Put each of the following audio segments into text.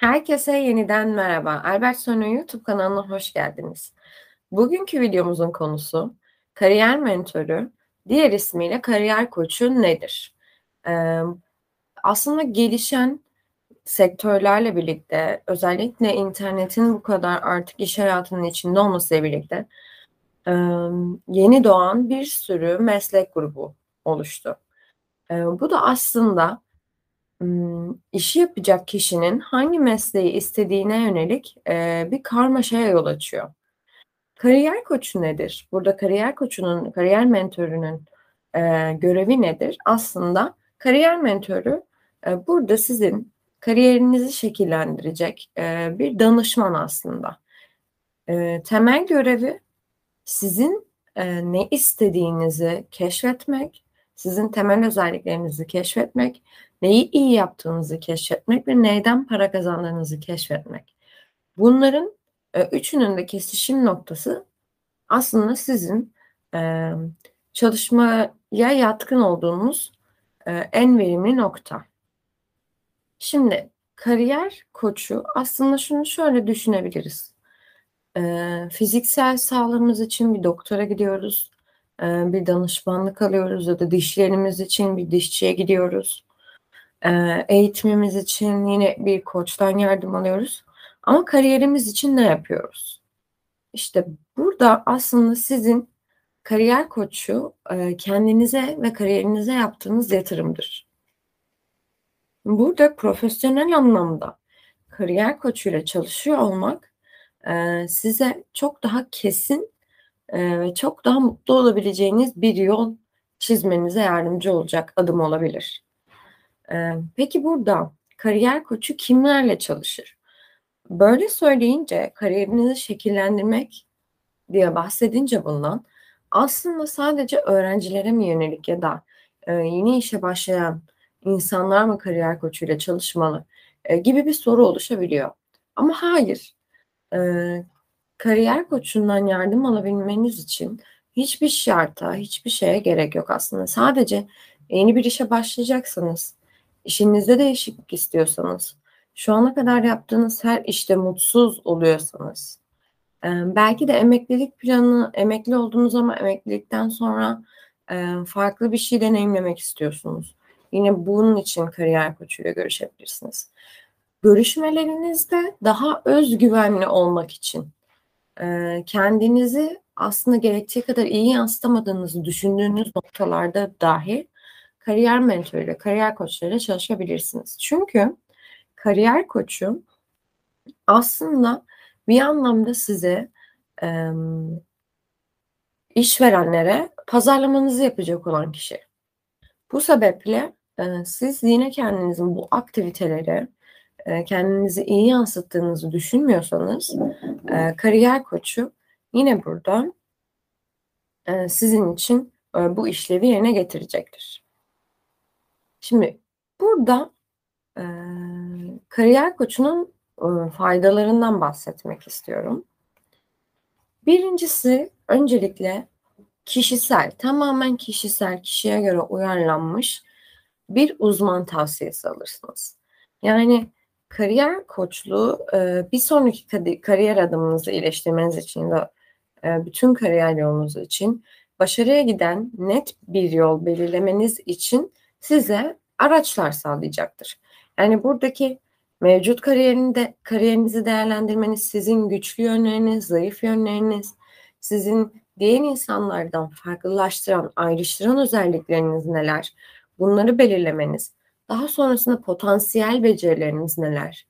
Herkese yeniden merhaba. Albert Sonu YouTube kanalına hoş geldiniz. Bugünkü videomuzun konusu kariyer mentoru, diğer ismiyle kariyer koçu nedir? Ee, aslında gelişen sektörlerle birlikte özellikle internetin bu kadar artık iş hayatının içinde olmasıyla birlikte e, yeni doğan bir sürü meslek grubu oluştu. E, bu da aslında işi yapacak kişinin hangi mesleği istediğine yönelik, bir karmaşaya yol açıyor. Kariyer koçu nedir? Burada kariyer koçunun, kariyer mentörünün, eee, görevi nedir? Aslında kariyer mentörü, burada sizin kariyerinizi şekillendirecek, bir danışman aslında. Temel görevi sizin, ne istediğinizi keşfetmek, sizin temel özelliklerinizi keşfetmek neyi iyi yaptığınızı keşfetmek ve neyden para kazandığınızı keşfetmek. Bunların e, üçünün de kesişim noktası aslında sizin e, çalışmaya yatkın olduğunuz e, en verimli nokta. Şimdi kariyer koçu aslında şunu şöyle düşünebiliriz. E, fiziksel sağlığımız için bir doktora gidiyoruz, e, bir danışmanlık alıyoruz ya da dişlerimiz için bir dişçiye gidiyoruz eğitimimiz için yine bir koçtan yardım alıyoruz. Ama kariyerimiz için ne yapıyoruz? İşte burada aslında sizin kariyer koçu kendinize ve kariyerinize yaptığınız yatırımdır. Burada profesyonel anlamda kariyer koçuyla çalışıyor olmak size çok daha kesin ve çok daha mutlu olabileceğiniz bir yol çizmenize yardımcı olacak adım olabilir peki burada kariyer koçu kimlerle çalışır? Böyle söyleyince kariyerinizi şekillendirmek diye bahsedince bundan aslında sadece öğrencilere mi yönelik ya da e, yeni işe başlayan insanlar mı kariyer koçuyla çalışmalı e, gibi bir soru oluşabiliyor. Ama hayır. E, kariyer koçundan yardım alabilmeniz için hiçbir şarta, hiçbir şeye gerek yok aslında. Sadece yeni bir işe başlayacaksınız işinizde değişiklik istiyorsanız, şu ana kadar yaptığınız her işte mutsuz oluyorsanız, belki de emeklilik planı, emekli olduğunuz ama emeklilikten sonra farklı bir şey deneyimlemek istiyorsunuz. Yine bunun için kariyer koçuyla görüşebilirsiniz. Görüşmelerinizde daha özgüvenli olmak için kendinizi aslında gerektiği kadar iyi yansıtamadığınızı düşündüğünüz noktalarda dahi kariyer mentoruyla, kariyer koçlarıyla çalışabilirsiniz. Çünkü kariyer koçu aslında bir anlamda size e, işverenlere pazarlamanızı yapacak olan kişi. Bu sebeple e, siz yine kendinizin bu aktiviteleri e, kendinizi iyi yansıttığınızı düşünmüyorsanız e, kariyer koçu yine burada e, sizin için e, bu işlevi yerine getirecektir. Şimdi burada e, kariyer koçunun e, faydalarından bahsetmek istiyorum. Birincisi öncelikle kişisel, tamamen kişisel, kişiye göre uyarlanmış bir uzman tavsiyesi alırsınız. Yani kariyer koçluğu bir sonraki kariyer adımınızı iyileştirmeniz için ve bütün kariyer yolunuz için başarıya giden net bir yol belirlemeniz için size araçlar sağlayacaktır. Yani buradaki mevcut kariyerinde kariyerinizi değerlendirmeniz, sizin güçlü yönleriniz, zayıf yönleriniz, sizin diğer insanlardan farklılaştıran, ayrıştıran özellikleriniz neler? Bunları belirlemeniz, daha sonrasında potansiyel becerileriniz neler?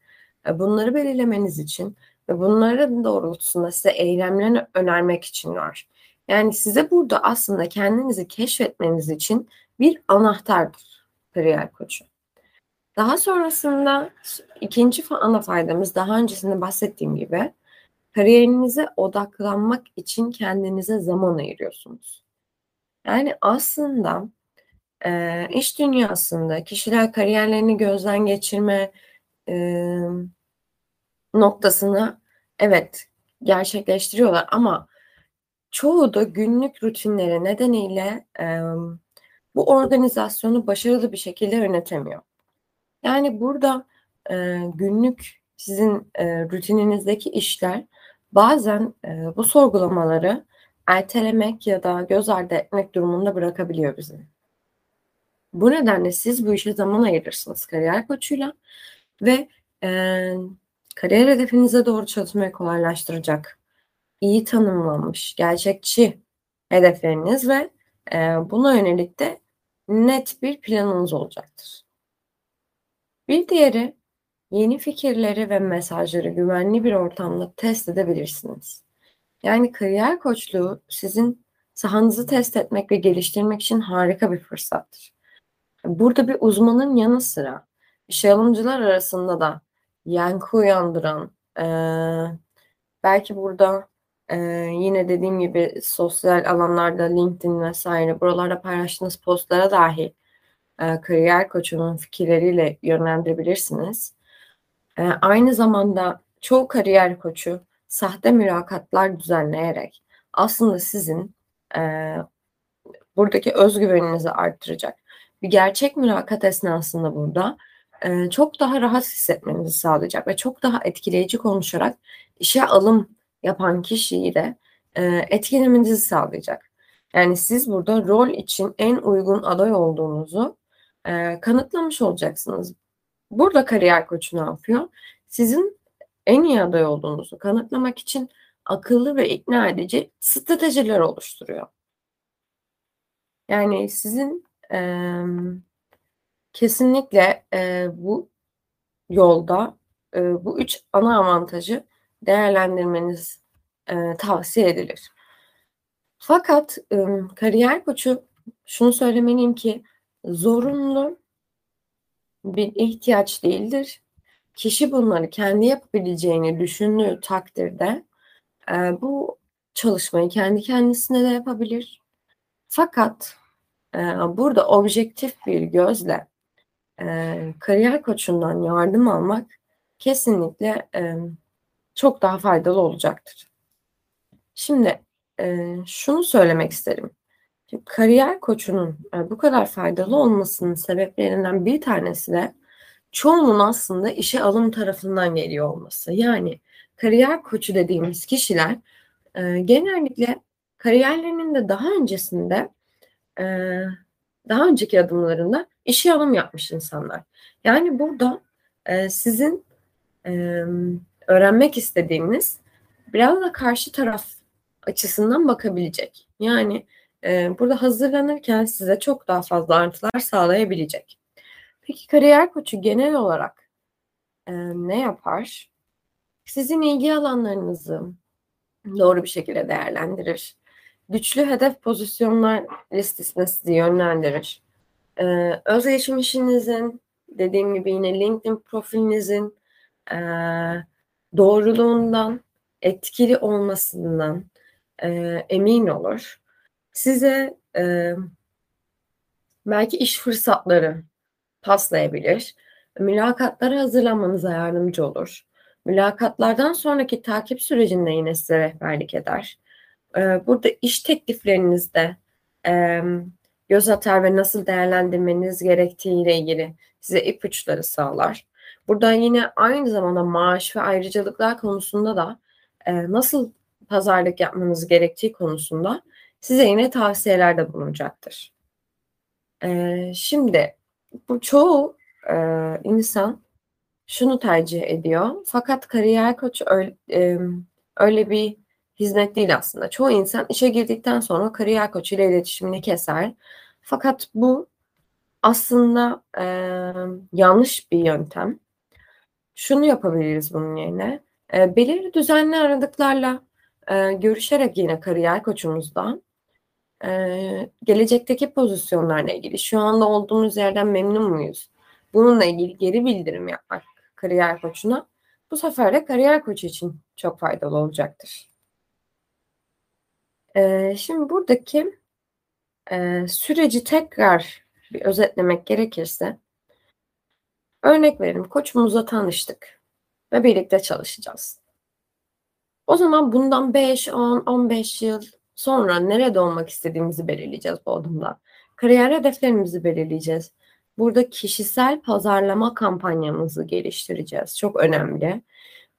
E, bunları belirlemeniz için ve bunların doğrultusunda size eylemlerini önermek için var. Yani size burada aslında kendinizi keşfetmeniz için bir anahtardır kariyer koçu. Daha sonrasında ikinci ana faydamız daha öncesinde bahsettiğim gibi kariyerinize odaklanmak için kendinize zaman ayırıyorsunuz. Yani aslında e, iş dünyasında kişiler kariyerlerini gözden geçirme e, noktasını evet gerçekleştiriyorlar ama çoğu da günlük rutinleri nedeniyle e, bu organizasyonu başarılı bir şekilde yönetemiyor. Yani burada e, günlük sizin e, rutininizdeki işler bazen e, bu sorgulamaları ertelemek ya da göz ardı etmek durumunda bırakabiliyor bizi. Bu nedenle siz bu işe zaman ayırırsınız kariyer koçuyla ve e, kariyer hedefinize doğru çalışmayı kolaylaştıracak, iyi tanımlanmış, gerçekçi hedefleriniz ve e, buna yönelik de net bir planınız olacaktır. Bir diğeri yeni fikirleri ve mesajları güvenli bir ortamda test edebilirsiniz. Yani kariyer koçluğu sizin sahanızı test etmek ve geliştirmek için harika bir fırsattır. Burada bir uzmanın yanı sıra işe alımcılar arasında da yankı uyandıran, e, belki burada e, yine dediğim gibi sosyal alanlarda LinkedIn vesaire buralarda paylaştığınız postlara dahi e, kariyer koçunun fikirleriyle yönlendirebilirsiniz. E, aynı zamanda çoğu kariyer koçu sahte mülakatlar düzenleyerek aslında sizin e, buradaki özgüveninizi arttıracak. Bir gerçek mülakat esnasında burada e, çok daha rahat hissetmenizi sağlayacak ve çok daha etkileyici konuşarak işe alım yapan kişiyi de e, etkilemenizi sağlayacak. Yani siz burada rol için en uygun aday olduğunuzu e, kanıtlamış olacaksınız. Burada kariyer koçu ne yapıyor? Sizin en iyi aday olduğunuzu kanıtlamak için akıllı ve ikna edici stratejiler oluşturuyor. Yani sizin e, kesinlikle e, bu yolda e, bu üç ana avantajı değerlendirmeniz e, tavsiye edilir. Fakat e, kariyer koçu şunu söylemeliyim ki zorunlu bir ihtiyaç değildir. Kişi bunları kendi yapabileceğini düşündüğü takdirde e, bu çalışmayı kendi kendisine de yapabilir. Fakat e, burada objektif bir gözle e, kariyer koçundan yardım almak kesinlikle e, çok daha faydalı olacaktır. Şimdi e, şunu söylemek isterim. Kariyer koçunun e, bu kadar faydalı olmasının sebeplerinden bir tanesi de çoğunun aslında işe alım tarafından geliyor olması. Yani kariyer koçu dediğimiz kişiler e, genellikle kariyerlerinin de daha öncesinde e, daha önceki adımlarında işe alım yapmış insanlar. Yani burada e, sizin e, öğrenmek istediğiniz biraz da karşı taraf açısından bakabilecek. Yani e, burada hazırlanırken size çok daha fazla artılar sağlayabilecek. Peki kariyer koçu genel olarak e, ne yapar? Sizin ilgi alanlarınızı doğru bir şekilde değerlendirir. Güçlü hedef pozisyonlar listesine sizi yönlendirir. E, öz işinizin, dediğim gibi yine LinkedIn profilinizin e, doğruluğundan, etkili olmasından e, emin olur. Size e, belki iş fırsatları paslayabilir. Mülakatlara hazırlanmanıza yardımcı olur. Mülakatlardan sonraki takip sürecinde yine size rehberlik eder. E, burada iş tekliflerinizde e, göz atar ve nasıl değerlendirmeniz gerektiğiyle ilgili size ipuçları sağlar. Burada yine aynı zamanda maaş ve ayrıcalıklar konusunda da e, nasıl pazarlık yapmanız gerektiği konusunda size yine tavsiyelerde bulunacaktır. E, şimdi bu çoğu e, insan şunu tercih ediyor. Fakat kariyer koçu öyle, e, öyle bir hizmet değil aslında. Çoğu insan işe girdikten sonra kariyer koçu ile iletişimini keser. Fakat bu aslında e, yanlış bir yöntem. Şunu yapabiliriz bunun yerine. E, belirli düzenli aralıklarla e, görüşerek yine kariyer koçumuzdan e, gelecekteki pozisyonlarla ilgili şu anda olduğumuz yerden memnun muyuz? Bununla ilgili geri bildirim yapmak kariyer koçuna bu sefer de kariyer koçu için çok faydalı olacaktır. E, şimdi buradaki e, süreci tekrar bir özetlemek gerekirse örnek verelim koçumuzla tanıştık ve birlikte çalışacağız. O zaman bundan 5, 10, 15 yıl sonra nerede olmak istediğimizi belirleyeceğiz bu adımda. Kariyer hedeflerimizi belirleyeceğiz. burada kişisel pazarlama kampanyamızı geliştireceğiz. Çok önemli.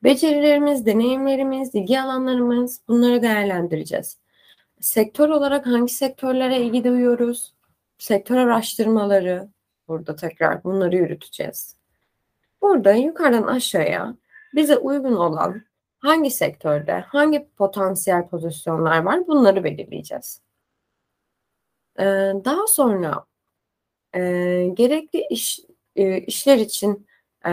Becerilerimiz, deneyimlerimiz, ilgi alanlarımız bunları değerlendireceğiz. Sektör olarak hangi sektörlere ilgi duyuyoruz? Sektör araştırmaları burada tekrar bunları yürüteceğiz. Burada yukarıdan aşağıya bize uygun olan hangi sektörde, hangi potansiyel pozisyonlar var bunları belirleyeceğiz. Ee, daha sonra e, gerekli iş e, işler için e,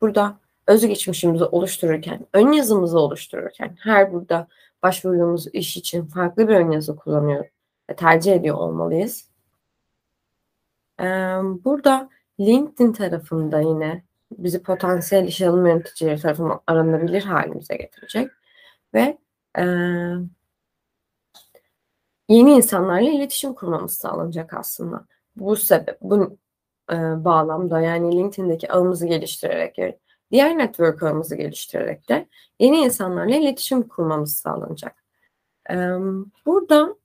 burada özgeçmişimizi oluştururken, ön yazımızı oluştururken her burada başvurduğumuz iş için farklı bir ön yazı kullanıyor ve tercih ediyor olmalıyız. Burada LinkedIn tarafında yine bizi potansiyel iş alım yöneticileri tarafından aranabilir halimize getirecek ve e, yeni insanlarla iletişim kurmamız sağlanacak aslında. Bu sebep, bu e, bağlamda yani LinkedIn'deki ağımızı geliştirerek, diğer network ağımızı geliştirerek de yeni insanlarla iletişim kurmamız sağlanacak. E, burada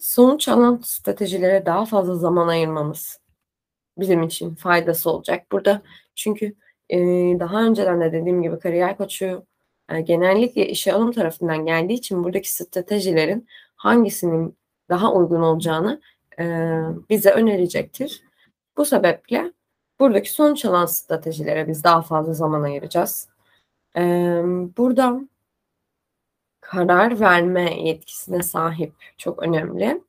sonuç alan stratejilere daha fazla zaman ayırmamız bizim için faydası olacak. Burada çünkü e, daha önceden de dediğim gibi kariyer koçu e, genellikle işe alım tarafından geldiği için buradaki stratejilerin hangisinin daha uygun olacağını e, bize önerecektir. Bu sebeple buradaki sonuç alan stratejilere biz daha fazla zaman ayıracağız. E, burada karar verme yetkisine sahip çok önemli.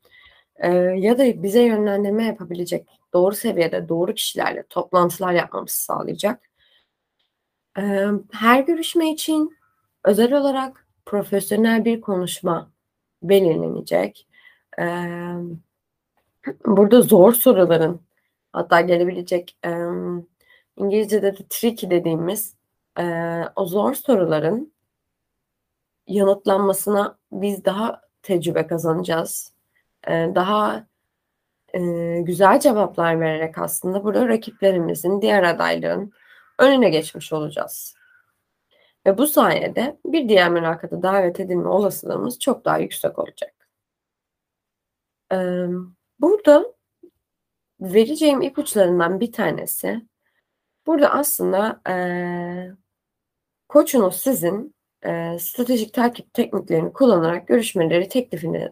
E, ya da bize yönlendirme yapabilecek doğru seviyede doğru kişilerle toplantılar yapmamızı sağlayacak. E, her görüşme için özel olarak profesyonel bir konuşma belirlenecek. E, burada zor soruların hatta gelebilecek e, İngilizce'de de tricky dediğimiz e, o zor soruların yanıtlanmasına biz daha tecrübe kazanacağız. E, daha e, güzel cevaplar vererek aslında burada rakiplerimizin, diğer adayların önüne geçmiş olacağız. Ve bu sayede bir diğer mülakata davet edilme olasılığımız çok daha yüksek olacak. Ee, burada vereceğim ipuçlarından bir tanesi burada aslında e, koçunuz sizin e, stratejik takip tekniklerini kullanarak görüşmeleri teklifini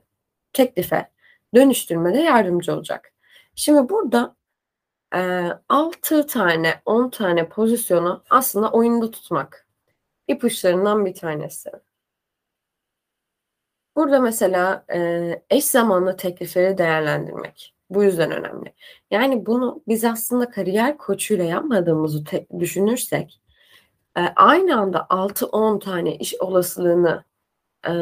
teklife dönüştürmede yardımcı olacak. Şimdi burada e, 6 tane 10 tane pozisyonu aslında oyunda tutmak ipuçlarından bir tanesi. Burada mesela e, eş zamanlı teklifleri değerlendirmek. Bu yüzden önemli. Yani bunu biz aslında kariyer koçuyla yapmadığımızı düşünürsek e, aynı anda 6-10 tane iş olasılığını e,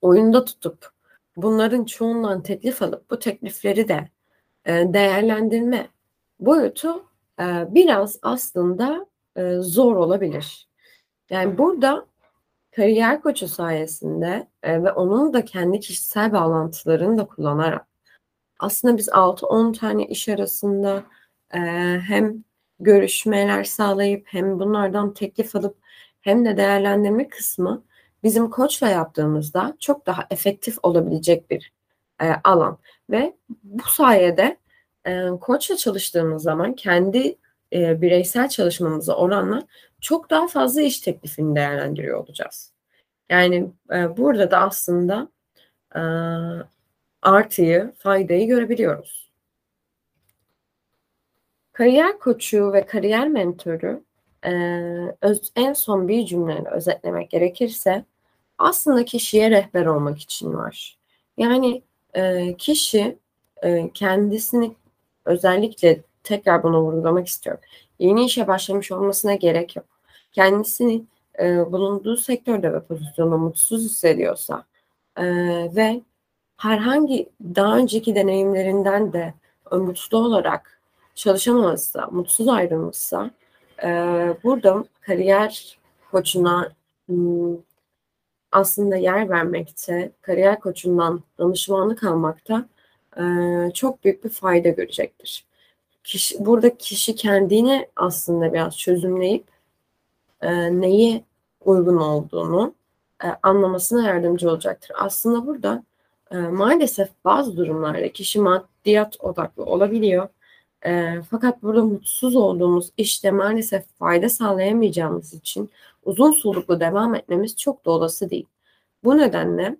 oyunda tutup bunların çoğundan teklif alıp bu teklifleri de e, değerlendirme boyutu e, biraz aslında e, zor olabilir. Yani burada kariyer koçu sayesinde e, ve onun da kendi kişisel bağlantılarını da kullanarak aslında biz 6-10 tane iş arasında e, hem görüşmeler sağlayıp hem bunlardan teklif alıp hem de değerlendirme kısmı bizim koçla yaptığımızda çok daha efektif olabilecek bir e, alan ve bu sayede e, koçla çalıştığımız zaman kendi e, bireysel çalışmamıza oranla çok daha fazla iş teklifini değerlendiriyor olacağız. Yani e, burada da aslında e, artıyı, faydayı görebiliyoruz. Kariyer koçu ve kariyer mentoru e, öz, en son bir cümleyle özetlemek gerekirse aslında kişiye rehber olmak için var. Yani e, kişi e, kendisini özellikle tekrar bunu vurgulamak istiyorum. Yeni işe başlamış olmasına gerek yok. Kendisini e, bulunduğu sektörde ve pozisyonda mutsuz hissediyorsa e, ve herhangi daha önceki deneyimlerinden de mutlu olarak çalışamamışsa, mutsuz ayrılmışsa e, burada kariyer koçuna aslında yer vermekte, kariyer koçundan danışmanlık almakta e, çok büyük bir fayda görecektir. Kişi, burada kişi kendini aslında biraz çözümleyip e, neyi uygun olduğunu e, anlamasına yardımcı olacaktır. Aslında burada e, maalesef bazı durumlarda kişi maddiyat odaklı olabiliyor E, fakat burada mutsuz olduğumuz işte maalesef fayda sağlayamayacağımız için uzun soluklu devam etmemiz çok da olası değil. Bu nedenle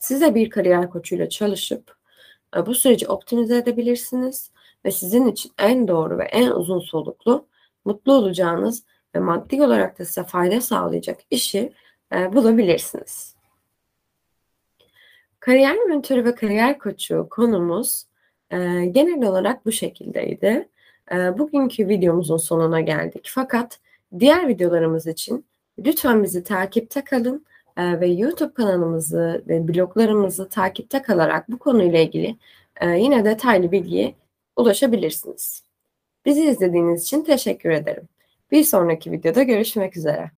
size bir kariyer koçuyla çalışıp e, bu süreci optimize edebilirsiniz ve sizin için en doğru ve en uzun soluklu mutlu olacağınız ve maddi olarak da size fayda sağlayacak işi e, bulabilirsiniz. Kariyer mentörü ve kariyer koçu konumuz e, genel olarak bu şekildeydi. E, bugünkü videomuzun sonuna geldik. Fakat diğer videolarımız için lütfen bizi takipte kalın e, ve YouTube kanalımızı ve bloglarımızı takipte kalarak bu konuyla ilgili e, yine detaylı bilgiye ulaşabilirsiniz. Bizi izlediğiniz için teşekkür ederim. Bir sonraki videoda görüşmek üzere.